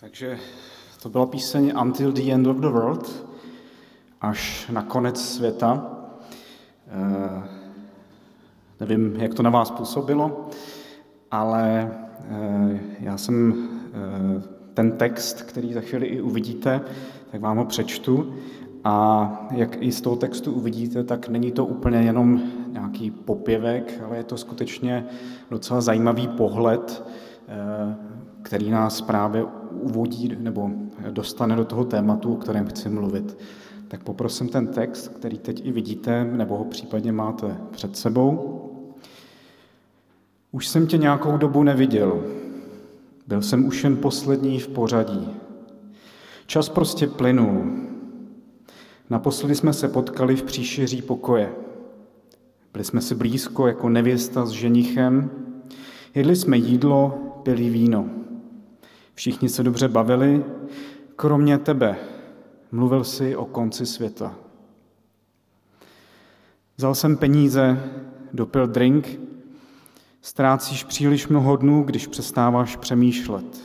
Takže to byla píseň Until the End of the World, až na konec světa. E, nevím, jak to na vás působilo, ale e, já jsem e, ten text, který za chvíli i uvidíte, tak vám ho přečtu. A jak i z toho textu uvidíte, tak není to úplně jenom nějaký popěvek, ale je to skutečně docela zajímavý pohled, který nás právě uvodí nebo dostane do toho tématu, o kterém chci mluvit. Tak poprosím ten text, který teď i vidíte, nebo ho případně máte před sebou. Už jsem tě nějakou dobu neviděl. Byl jsem už jen poslední v pořadí. Čas prostě plynul. Naposledy jsme se potkali v příšeří pokoje. Byli jsme si blízko jako nevěsta s ženichem. Jedli jsme jídlo, pili víno. Všichni se dobře bavili, kromě tebe. Mluvil si o konci světa. Vzal jsem peníze, dopil drink, ztrácíš příliš mnoho dnů, když přestáváš přemýšlet.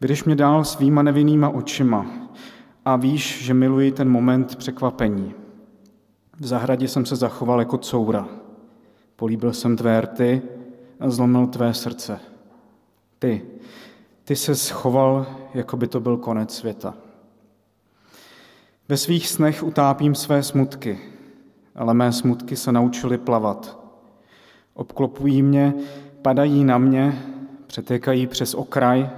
Budeš mě dál svýma nevinnýma očima a víš, že miluji ten moment překvapení. V zahradě jsem se zachoval jako coura. Políbil jsem tvé rty a zlomil tvé srdce. Ty, ty se schoval, jako by to byl konec světa. Ve svých snech utápím své smutky, ale mé smutky se naučily plavat. Obklopují mě, padají na mě, přetékají přes okraj,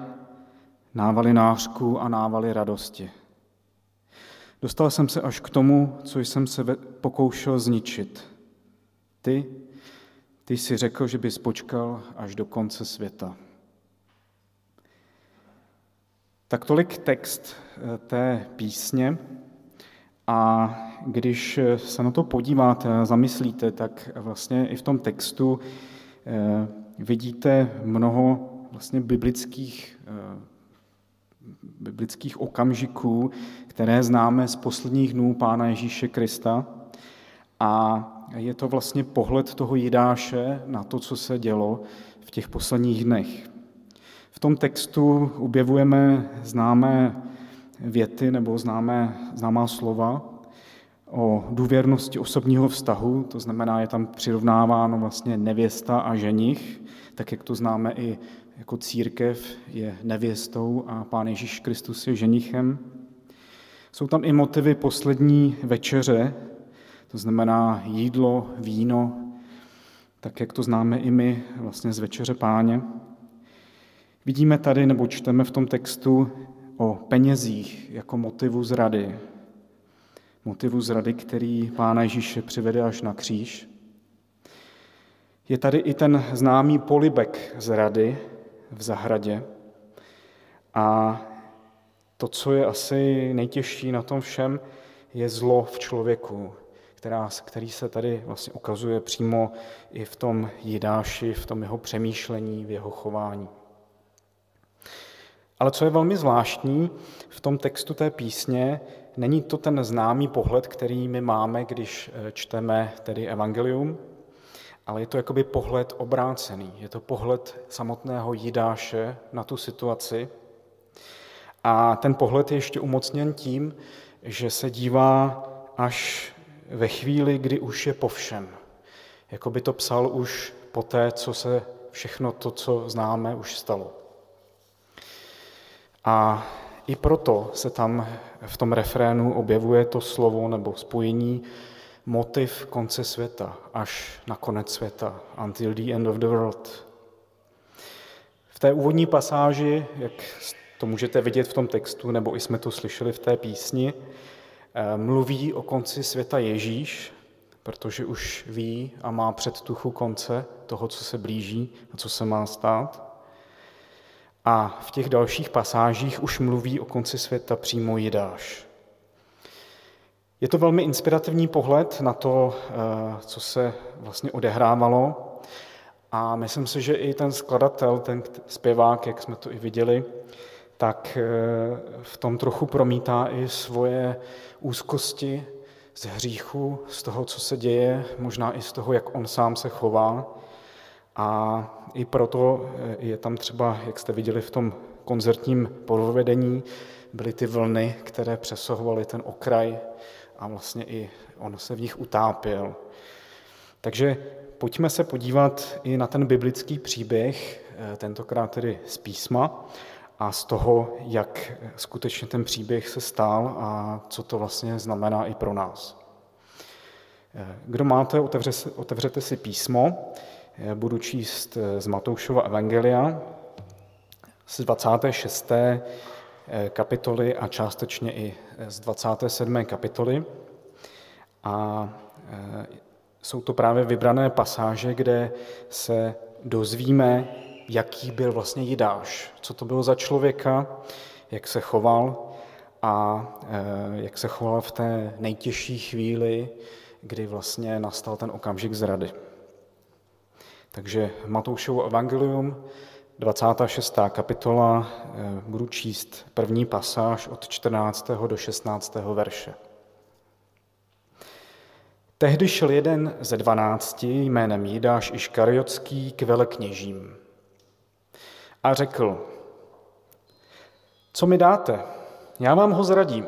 návaly nářku a návaly radosti. Dostal jsem se až k tomu, co jsem se pokoušel zničit. Ty, ty jsi řekl, že bys počkal až do konce světa. Tak tolik text eh, té písně. A když se na to podíváte zamyslíte, tak vlastně i v tom textu eh, vidíte mnoho vlastně biblických, eh, biblických okamžiků, které známe z posledních dnů Pána Ježíše Krista. A je to vlastně pohled toho Jidáše na to, co se dělo v těch posledních dnech tom textu objevujeme známé věty nebo známé, známá slova o důvěrnosti osobního vztahu, to znamená, je tam přirovnáváno vlastně nevěsta a ženich, tak jak to známe i jako církev je nevěstou a Pán Ježíš Kristus je ženichem. Jsou tam i motivy poslední večeře, to znamená jídlo, víno, tak jak to známe i my vlastně z večeře páně. Vidíme tady, nebo čteme v tom textu o penězích jako motivu zrady. Motivu zrady, který Pána Ježíše přivede až na kříž. Je tady i ten známý polibek zrady v zahradě. A to, co je asi nejtěžší na tom všem, je zlo v člověku, která, který se tady vlastně ukazuje přímo i v tom Jidáši, v tom jeho přemýšlení, v jeho chování. Ale co je velmi zvláštní v tom textu té písně, není to ten známý pohled, který my máme, když eh, čteme tedy evangelium, ale je to jakoby pohled obrácený. Je to pohled samotného Jidáše na tu situaci. A ten pohled je ještě umocněn tím, že se dívá až ve chvíli, kdy už je po všem. Jako by to psal už po té, co se všechno to, co známe, už stalo. A i proto se tam v tom refrénu objevuje to slovo nebo spojení motiv konce světa, až na konec světa, until the end of the world. V té úvodní pasáži, jak to můžete vidět v tom textu, nebo i jsme to slyšeli v té písni, eh, mluví o konci světa Ježíš, protože už ví a má předtuchu konce toho, co se blíží a co se má stát. A v těch dalších pasážích už mluví o konci světa přímo Jidáš. Je to velmi inspirativní pohled na to, eh, co se vlastně odehrávalo. A myslím si, že i ten skladatel, ten zpěvák, jak jsme to i viděli, tak eh, v tom trochu promítá i svoje úzkosti z hříchu, z toho, co se děje, možná i z toho, jak on sám se chová. A i proto eh, je tam třeba, jak jste viděli v tom koncertním provedení byly ty vlny, které přesahovaly ten okraj a vlastně i on se v nich utápěl. Takže pojďme se podívat i na ten biblický příběh, eh, tentokrát tedy z písma, a z toho, jak skutečně ten příběh se stál a co to vlastně znamená i pro nás. Eh, kdo máte, otevře, otevřete si písmo. Eh, budu číst z Matoušova Evangelia z 26. kapitoly a částečně i z 27. kapitoly. A jsou to právě vybrané pasáže, kde se dozvíme, jaký byl vlastně Jidáš, co to bylo za člověka, jak se choval a eh, jak se choval v té nejtěžší chvíli, kdy vlastně nastal ten okamžik zrady. Takže Matoušovo evangelium, 26. kapitola, eh, budu číst první pasáž od 14. do 16. verše. Tehdy šel jeden ze dvanácti jménem Jidáš Iškariotský k velekněžím a řekl, co mi dáte, já vám ho zradím.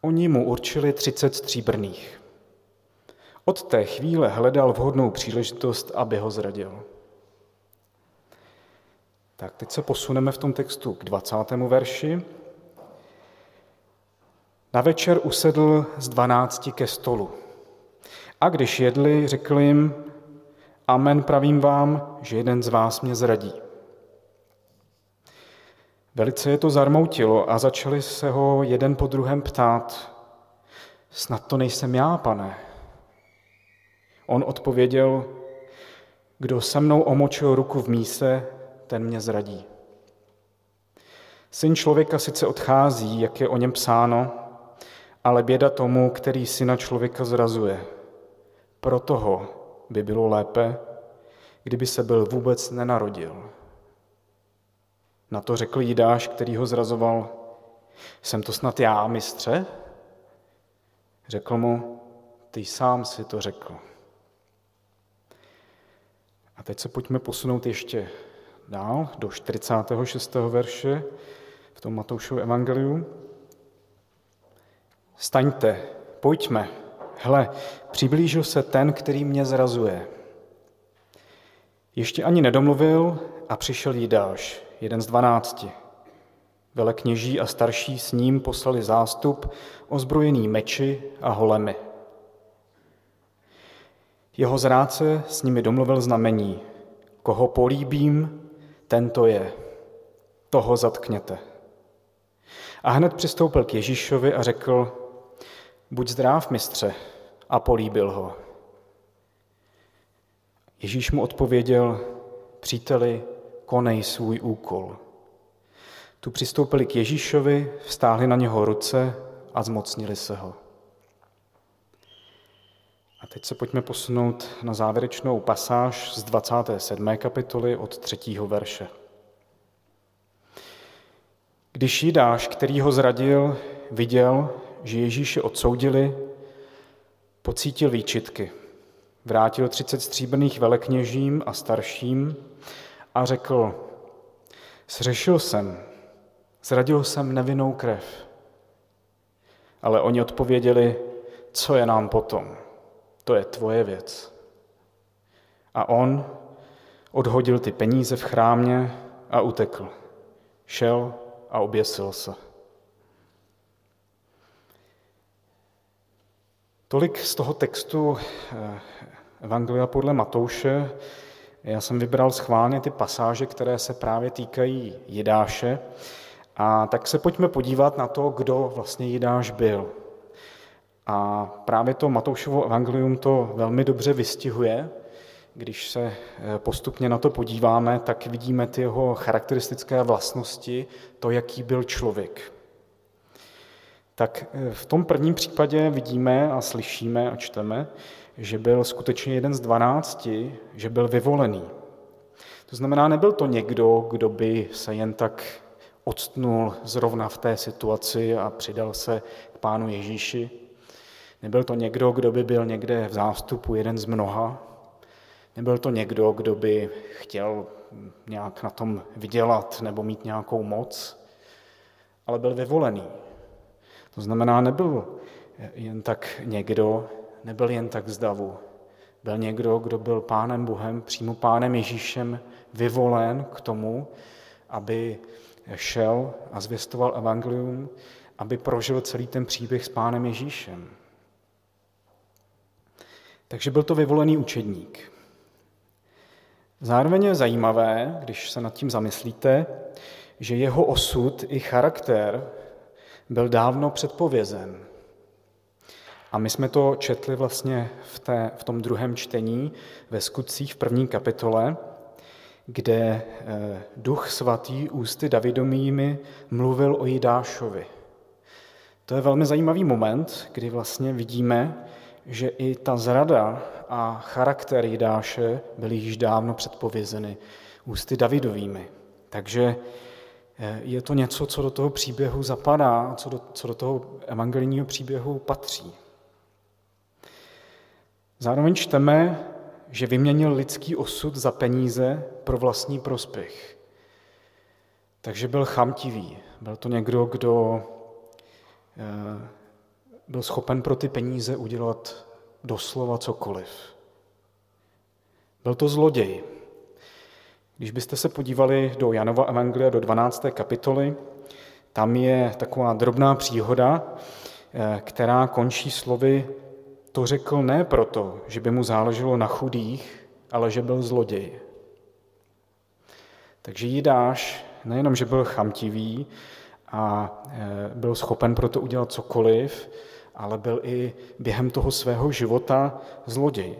Oni mu určili třicet stříbrných. Od té chvíle hledal vhodnou příležitost, aby ho zradil. Tak teď se posuneme v tom textu k 20. verši. Na večer usedl z dvanácti ke stolu. A když jedli, řekl jim, amen pravím vám, že jeden z vás mě zradí. Velice je to zarmoutilo a začali se ho jeden po druhém ptát, snad to nejsem já, pane. On odpověděl, kdo se mnou omočil ruku v míse, ten mě zradí. Syn člověka sice odchází, jak je o něm psáno, ale běda tomu, který syna člověka zrazuje. Pro toho by bylo lépe, kdyby se byl vůbec nenarodil. Na to řekl Jidáš, který ho zrazoval, jsem to snad já, mistře? Řekl mu, ty sám si to řekl. A teď se pojďme posunout ještě dál, do 46. verše v tom Matoušově evangeliu. Staňte, pojďme, hle, přiblížil se ten, který mě zrazuje. Ještě ani nedomluvil a přišel Jidáš, jeden z dvanácti. Velekněží a starší s ním poslali zástup ozbrojený meči a holemi. Jeho zráce s nimi domluvil znamení. Koho políbím, tento je. Toho zatkněte. A hned přistoupil k Ježíšovi a řekl, buď zdrav, mistře, a políbil ho. Ježíš mu odpověděl, příteli, konej svůj úkol. Tu přistoupili k Ježíšovi, vstáhli na něho ruce a zmocnili se ho. Teď se pojďme posunout na závěrečnou pasáž z 27. kapitoly od 3. verše. Když Jidáš, který ho zradil, viděl, že Ježíše odsoudili, pocítil výčitky. Vrátil třicet stříbrných velekněžím a starším a řekl, zřešil jsem, zradil jsem nevinnou krev. Ale oni odpověděli, co je nám potom, to je tvoje věc. A on odhodil ty peníze v chrámě a utekl. Šel a oběsil se. Tolik z toho textu eh, Evangelia podle Matouše. Já jsem vybral schválně ty pasáže, které se právě týkají Jidáše. A tak se pojďme podívat na to, kdo vlastně Jidáš byl. A právě to Matoušovo evangelium to velmi dobře vystihuje. Když se eh, postupně na to podíváme, tak vidíme ty jeho charakteristické vlastnosti, to, jaký byl člověk. Tak eh, v tom prvním případě vidíme a slyšíme a čteme, že byl skutečně jeden z dvanácti, že byl vyvolený. To znamená, nebyl to někdo, kdo by se jen tak odstnul zrovna v té situaci a přidal se k pánu Ježíši. Nebyl to někdo, kdo by byl někde v zástupu jeden z mnoha. Nebyl to někdo, kdo by chtěl nějak na tom vydělat nebo mít nějakou moc, ale byl vyvolený. To znamená, nebyl jen tak někdo, nebyl jen tak z davu. Byl někdo, kdo byl pánem Bohem, přímo pánem Ježíšem vyvolen k tomu, aby šel a zvěstoval evangelium, aby prožil celý ten příběh s pánem Ježíšem. Takže byl to vyvolený učedník. Zároveň je zajímavé, když se nad tím zamyslíte, že jeho osud i charakter byl dávno předpovězen. A my jsme to četli vlastně v, té, v tom druhém čtení ve skutcích v první kapitole, kde eh, duch svatý ústy Davidomými mluvil o Jidášovi. To je velmi zajímavý moment, kdy vlastně vidíme, že i ta zrada a charakter Jidáše byly již dávno předpovězeny ústy Davidovými. Takže eh, je to něco, co do toho příběhu zapadá, co do, co do toho evangelijního příběhu patří. Zároveň čteme, že vyměnil lidský osud za peníze pro vlastní prospěch. Takže byl chamtivý. Byl to někdo, kdo eh, byl schopen pro ty peníze udělat doslova cokoliv. Byl to zloděj. Když byste se podívali do Janova Evangelia do 12. kapitoly, tam je taková drobná příhoda, eh, která končí slovy to řekl ne proto, že by mu záleželo na chudých, ale že byl zloděj. Takže Jidáš nejenom, že byl chamtivý a e, byl schopen pro to udělat cokoliv, ale byl i během toho svého života zloděj.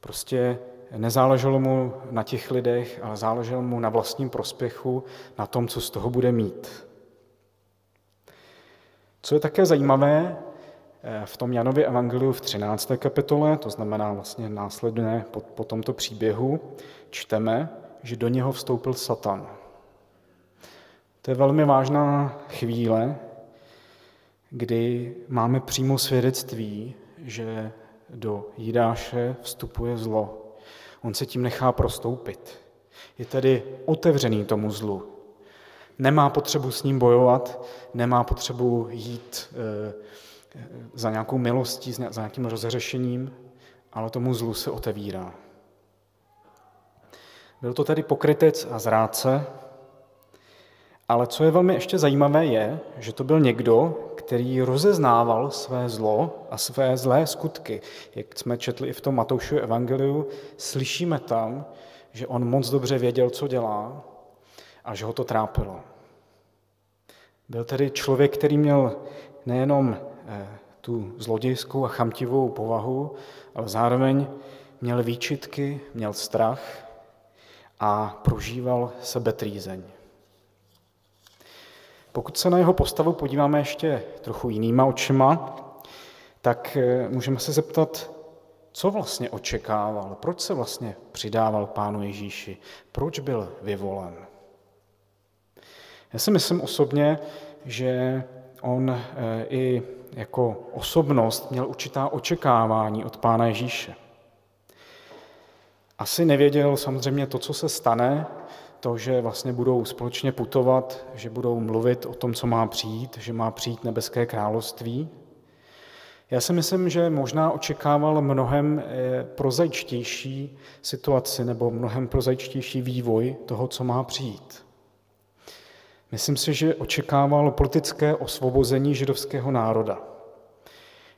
Prostě nezáleželo mu na těch lidech, ale záleželo mu na vlastním prospěchu, na tom, co z toho bude mít. Co je také zajímavé, Eh, v tom Janově evangeliu v 13. kapitole, to znamená vlastně následně po, po tomto příběhu, čteme, že do něho vstoupil Satan. To je velmi vážná chvíle, kdy máme přímo svědectví, že do Jidáše vstupuje zlo. On se tím nechá prostoupit. Je tedy otevřený tomu zlu. Nemá potřebu s ním bojovat, nemá potřebu jít e, za nějakou milostí, za nějakým rozřešením, ale tomu zlu se otevírá. Byl to tedy pokrytec a zrádce, ale co je velmi ještě zajímavé je, že to byl někdo, který rozeznával své zlo a své zlé skutky. Jak jsme četli i v tom Matoušově evangeliu, slyšíme tam, že on moc dobře věděl, co dělá a že ho to trápilo. Byl tedy člověk, který měl nejenom Eh, tu zlodějskou a chamtivou povahu, ale zároveň měl výčitky, měl strach a prožíval sebetrýzeň. Pokud se na jeho postavu podíváme ještě trochu jinýma očima, tak eh, můžeme se zeptat, co vlastně očekával, proč se vlastně přidával Pánu Ježíši, proč byl vyvolen. Já si myslím osobně, že on eh, i jako osobnost měl určitá očekávání od Pána Ježíše. Asi nevěděl samozřejmě to, co se stane, to, že vlastně budou společně putovat, že budou mluvit o tom, co má přijít, že má přijít nebeské království. Já si myslím, že možná očekával mnohem eh, prozajčtější situaci nebo mnohem prozajčtější vývoj toho, co má přijít. Myslím si, že očekával politické osvobození židovského národa.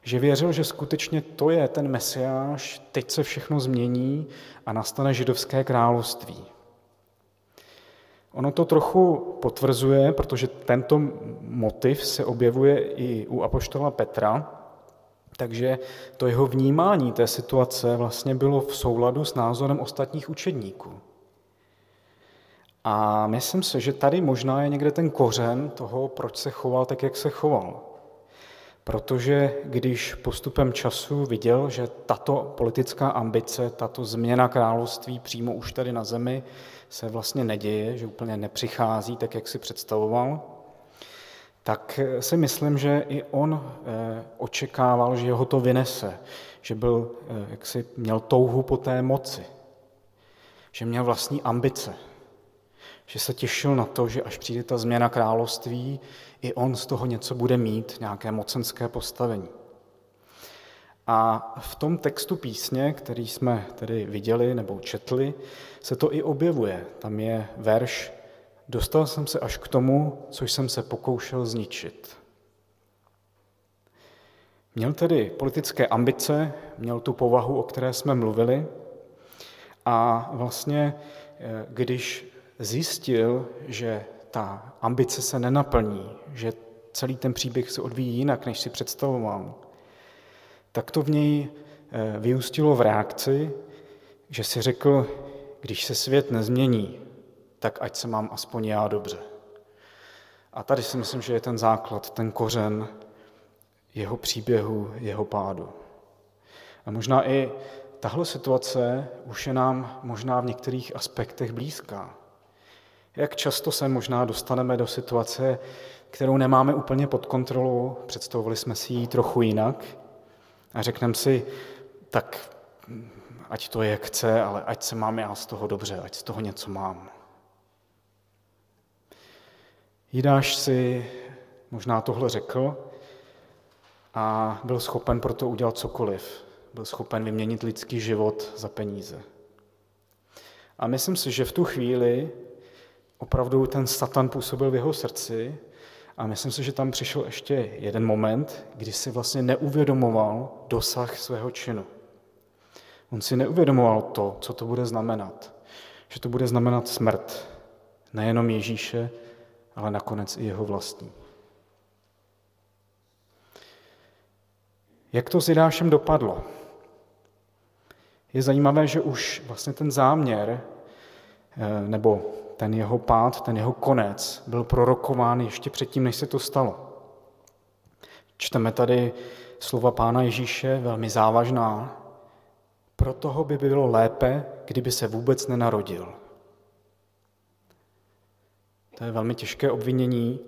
Že věřil, že skutečně to je ten mesiáš, teď se všechno změní a nastane židovské království. Ono to trochu potvrzuje, protože tento motiv se objevuje i u apoštola Petra, takže to jeho vnímání té situace vlastně bylo v souladu s názorem ostatních učedníků. A myslím si, že tady možná je někde ten kořen toho, proč se choval tak, jak se choval. Protože když postupem času viděl, že tato politická ambice, tato změna království přímo už tady na zemi se vlastně neděje, že úplně nepřichází tak, jak si představoval, tak si myslím, že i on eh, očekával, že ho to vynese, že byl, eh, jak si měl touhu po té moci. že měl vlastní ambice, že se těšil na to, že až přijde ta změna království, i on z toho něco bude mít, nějaké mocenské postavení. A v tom textu písně, který jsme tedy viděli nebo četli, se to i objevuje. Tam je verš Dostal jsem se až k tomu, což jsem se pokoušel zničit. Měl tedy politické ambice, měl tu povahu, o které jsme mluvili, a vlastně, eh, když zjistil, že ta ambice se nenaplní, že celý ten příběh se odvíjí jinak, než si představoval, tak to v něj eh, vyústilo v reakci, že si řekl, když se svět nezmění, tak ať se mám aspoň já dobře. A tady si myslím, že je ten základ, ten kořen jeho příběhu, jeho pádu. A možná i tahle situace už je nám možná v některých aspektech blízká. Jak často se možná dostaneme do situace, kterou nemáme úplně pod kontrolou, představovali jsme si ji trochu jinak a řekneme si, tak ať to je chce, ale ať se mám já z toho dobře, ať z toho něco mám. Jidáš si možná tohle řekl a byl schopen pro to udělat cokoliv. Byl schopen vyměnit lidský život za peníze. A myslím si, že v tu chvíli opravdu ten Satan působil v jeho srdci a myslím si, že tam přišel ještě jeden moment, kdy si vlastně neuvědomoval dosah svého činu. On si neuvědomoval to, co to bude znamenat. Že to bude znamenat smrt nejenom Ježíše, ale nakonec i jeho vlastní. Jak to s Jidášem dopadlo? Je zajímavé, že už vlastně ten záměr, eh, nebo ten jeho pád, ten jeho konec byl prorokován ještě předtím, než se to stalo. Čteme tady slova Pána Ježíše, velmi závažná. Pro toho by bylo lépe, kdyby se vůbec nenarodil. To je velmi těžké obvinění,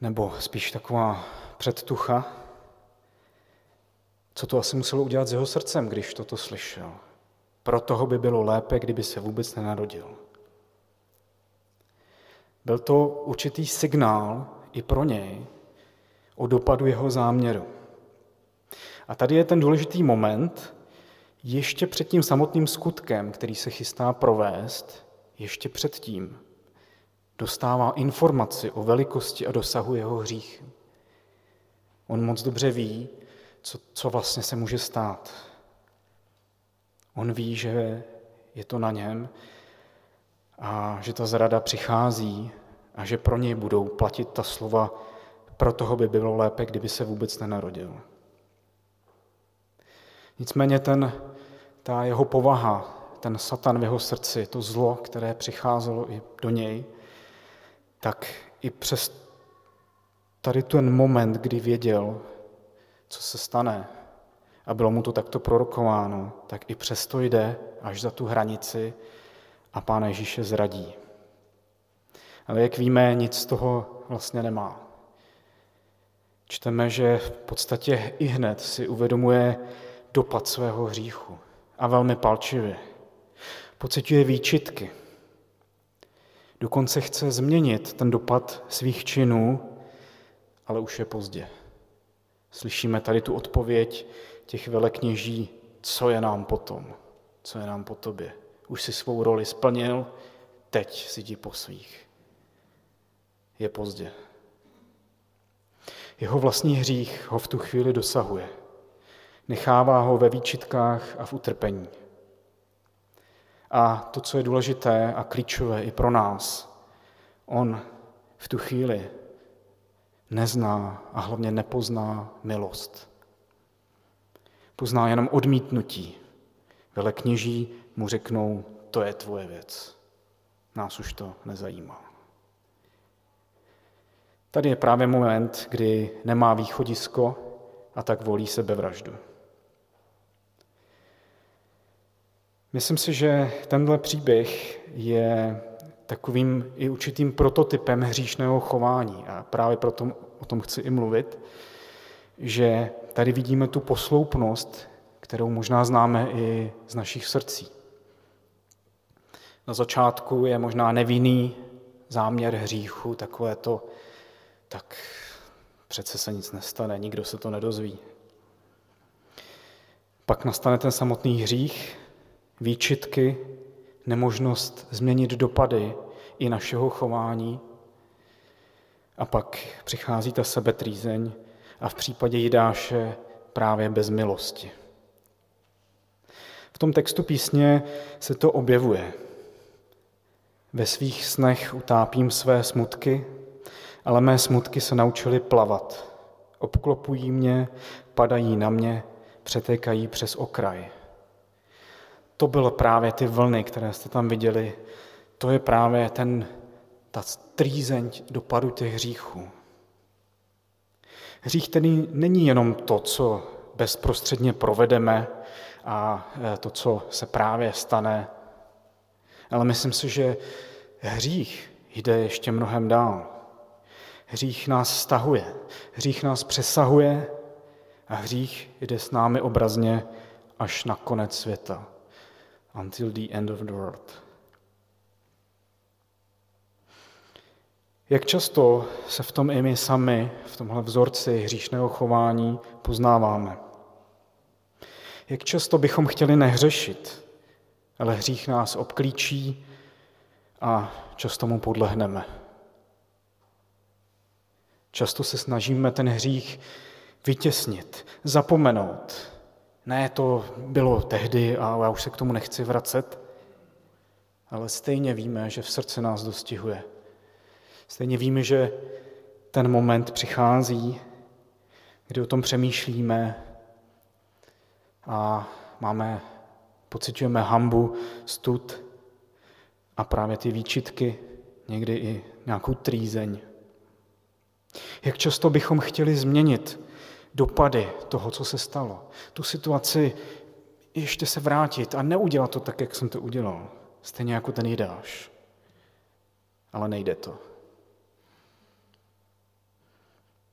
nebo spíš taková předtucha. Co to asi muselo udělat s jeho srdcem, když toto slyšel? Pro toho by bylo lépe, kdyby se vůbec nenarodil. Byl to určitý signál i pro něj o dopadu jeho záměru. A tady je ten důležitý moment, ještě před tím samotným skutkem, který se chystá provést, ještě předtím, dostává informaci o velikosti a dosahu jeho hřích. On moc dobře ví, co, co vlastně se může stát. On ví, že je to na něm a že ta zrada přichází a že pro něj budou platit ta slova, pro toho by bylo lépe, kdyby se vůbec nenarodil. Nicméně ten, ta jeho povaha, ten satan v jeho srdci, to zlo, které přicházelo i do něj, tak i přes tady ten moment, kdy věděl, co se stane, a bylo mu to takto prorokováno, tak i přesto jde až za tu hranici a Pán Ježíše zradí. Ale jak víme, nic z toho vlastně nemá. Čteme, že v podstatě i hned si uvědomuje dopad svého hříchu a velmi palčivě. Pocituje výčitky, Dokonce chce změnit ten dopad svých činů, ale už je pozdě. Slyšíme tady tu odpověď těch velekněží, co je nám potom, co je nám po tobě. Už si svou roli splnil, teď si ti po svých. Je pozdě. Jeho vlastní hřích ho v tu chvíli dosahuje. Nechává ho ve výčitkách a v utrpení. A to, co je důležité a klíčové i pro nás, on v tu chvíli nezná a hlavně nepozná milost. Pozná jenom odmítnutí. Velekněží mu řeknou, to je tvoje věc. Nás už to nezajímá. Tady je právě moment, kdy nemá východisko a tak volí sebevraždu. Myslím si, že tenhle příběh je takovým i určitým prototypem hříšného chování a právě proto o tom chci i mluvit, že tady vidíme tu posloupnost, kterou možná známe i z našich srdcí. Na začátku je možná nevinný záměr hříchu, takové to, tak přece se nic nestane, nikdo se to nedozví. Pak nastane ten samotný hřích, výčitky, nemožnost změnit dopady i našeho chování. A pak přichází ta sebetrýzeň a v případě Jidáše právě bez milosti. V tom textu písně se to objevuje. Ve svých snech utápím své smutky, ale mé smutky se naučily plavat. Obklopují mě, padají na mě, přetékají přes okraj. To byly právě ty vlny, které jste tam viděli. To je právě ten, ta trýzeň dopadu těch hříchů. Hřích tedy není jenom to, co bezprostředně provedeme a e, to, co se právě stane, ale myslím si, že hřích jde ještě mnohem dál. Hřích nás stahuje, hřích nás přesahuje a hřích jde s námi obrazně až na konec světa. Until the end of the world. Jak často se v tom i my sami, v tomhle vzorci hříšného chování, poznáváme? Jak často bychom chtěli nehřešit, ale hřích nás obklíčí a často mu podlehneme. Často se snažíme ten hřích vytěsnit, zapomenout. Ne, to bylo tehdy a já už se k tomu nechci vracet, ale stejně víme, že v srdci nás dostihuje. Stejně víme, že ten moment přichází, kdy o tom přemýšlíme a máme, pocitujeme hambu, stud a právě ty výčitky, někdy i nějakou trýzeň. Jak často bychom chtěli změnit dopady toho, co se stalo. Tu situaci ještě se vrátit a neudělat to tak, jak jsem to udělal. Stejně jako ten Jidáš. Ale nejde to.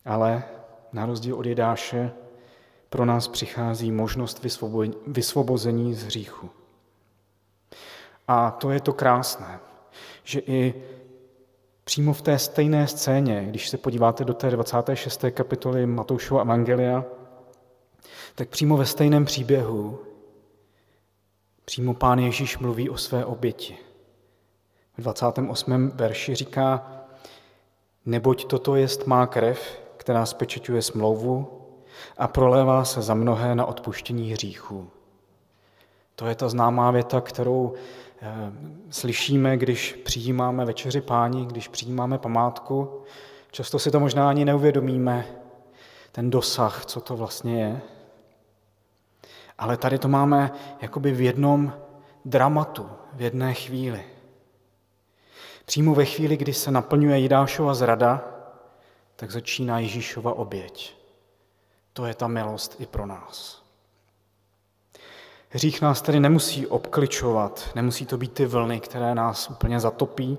Ale na rozdíl od Jidáše pro nás přichází možnost vysvobození z hříchu. A to je to krásné, že i přímo v té stejné scéně, když se podíváte do té 26. kapitoly Matoušova Evangelia, tak přímo ve stejném příběhu přímo pán Ježíš mluví o své oběti. V 28. verši říká, neboť toto jest má krev, která spečeťuje smlouvu a prolévá se za mnohé na odpuštění hříchů. To je ta známá věta, kterou Eh, slyšíme, když přijímáme večeři páni, když přijímáme památku. Často si to možná ani neuvědomíme, ten dosah, co to vlastně je. Ale tady to máme jakoby v jednom dramatu, v jedné chvíli. Přímo ve chvíli, kdy se naplňuje Jidášova zrada, tak začíná Ježíšova oběť. To je ta milost i pro nás. Hřích nás tedy nemusí obkličovat, nemusí to být ty vlny, které nás úplně zatopí,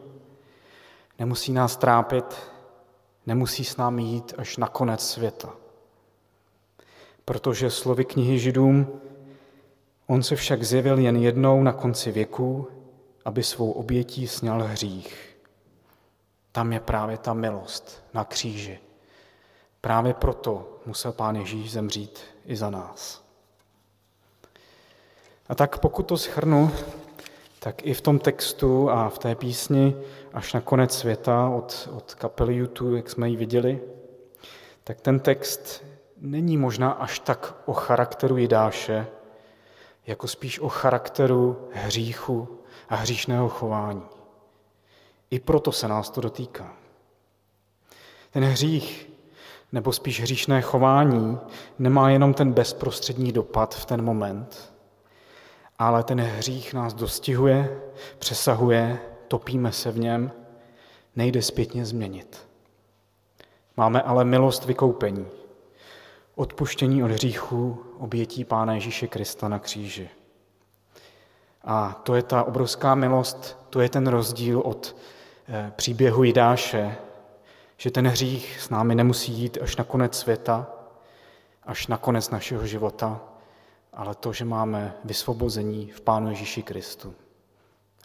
nemusí nás trápit, nemusí s námi jít až na konec světa. Protože slovy knihy Židům, on se však zjevil jen jednou na konci věku, aby svou obětí sněl hřích. Tam je právě ta milost na kříži. Právě proto musel Pán Ježíš zemřít i za nás. A tak pokud to schrnu, tak i v tom textu a v té písni až na konec světa od, od kapely YouTube, jak jsme ji viděli, tak ten text není možná až tak o charakteru Jidáše, jako spíš o charakteru hříchu a hříšného chování. I proto se nás to dotýká. Ten hřích, nebo spíš hříšné chování, nemá jenom ten bezprostřední dopad v ten moment, ale ten hřích nás dostihuje, přesahuje, topíme se v něm, nejde zpětně změnit. Máme ale milost vykoupení, odpuštění od hříchů, obětí Pána Ježíše Krista na kříži. A to je ta obrovská milost, to je ten rozdíl od eh, příběhu Jidáše, že ten hřích s námi nemusí jít až na konec světa, až na konec našeho života, ale to, že máme vysvobození v Pánu Ježíši Kristu.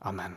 Amen.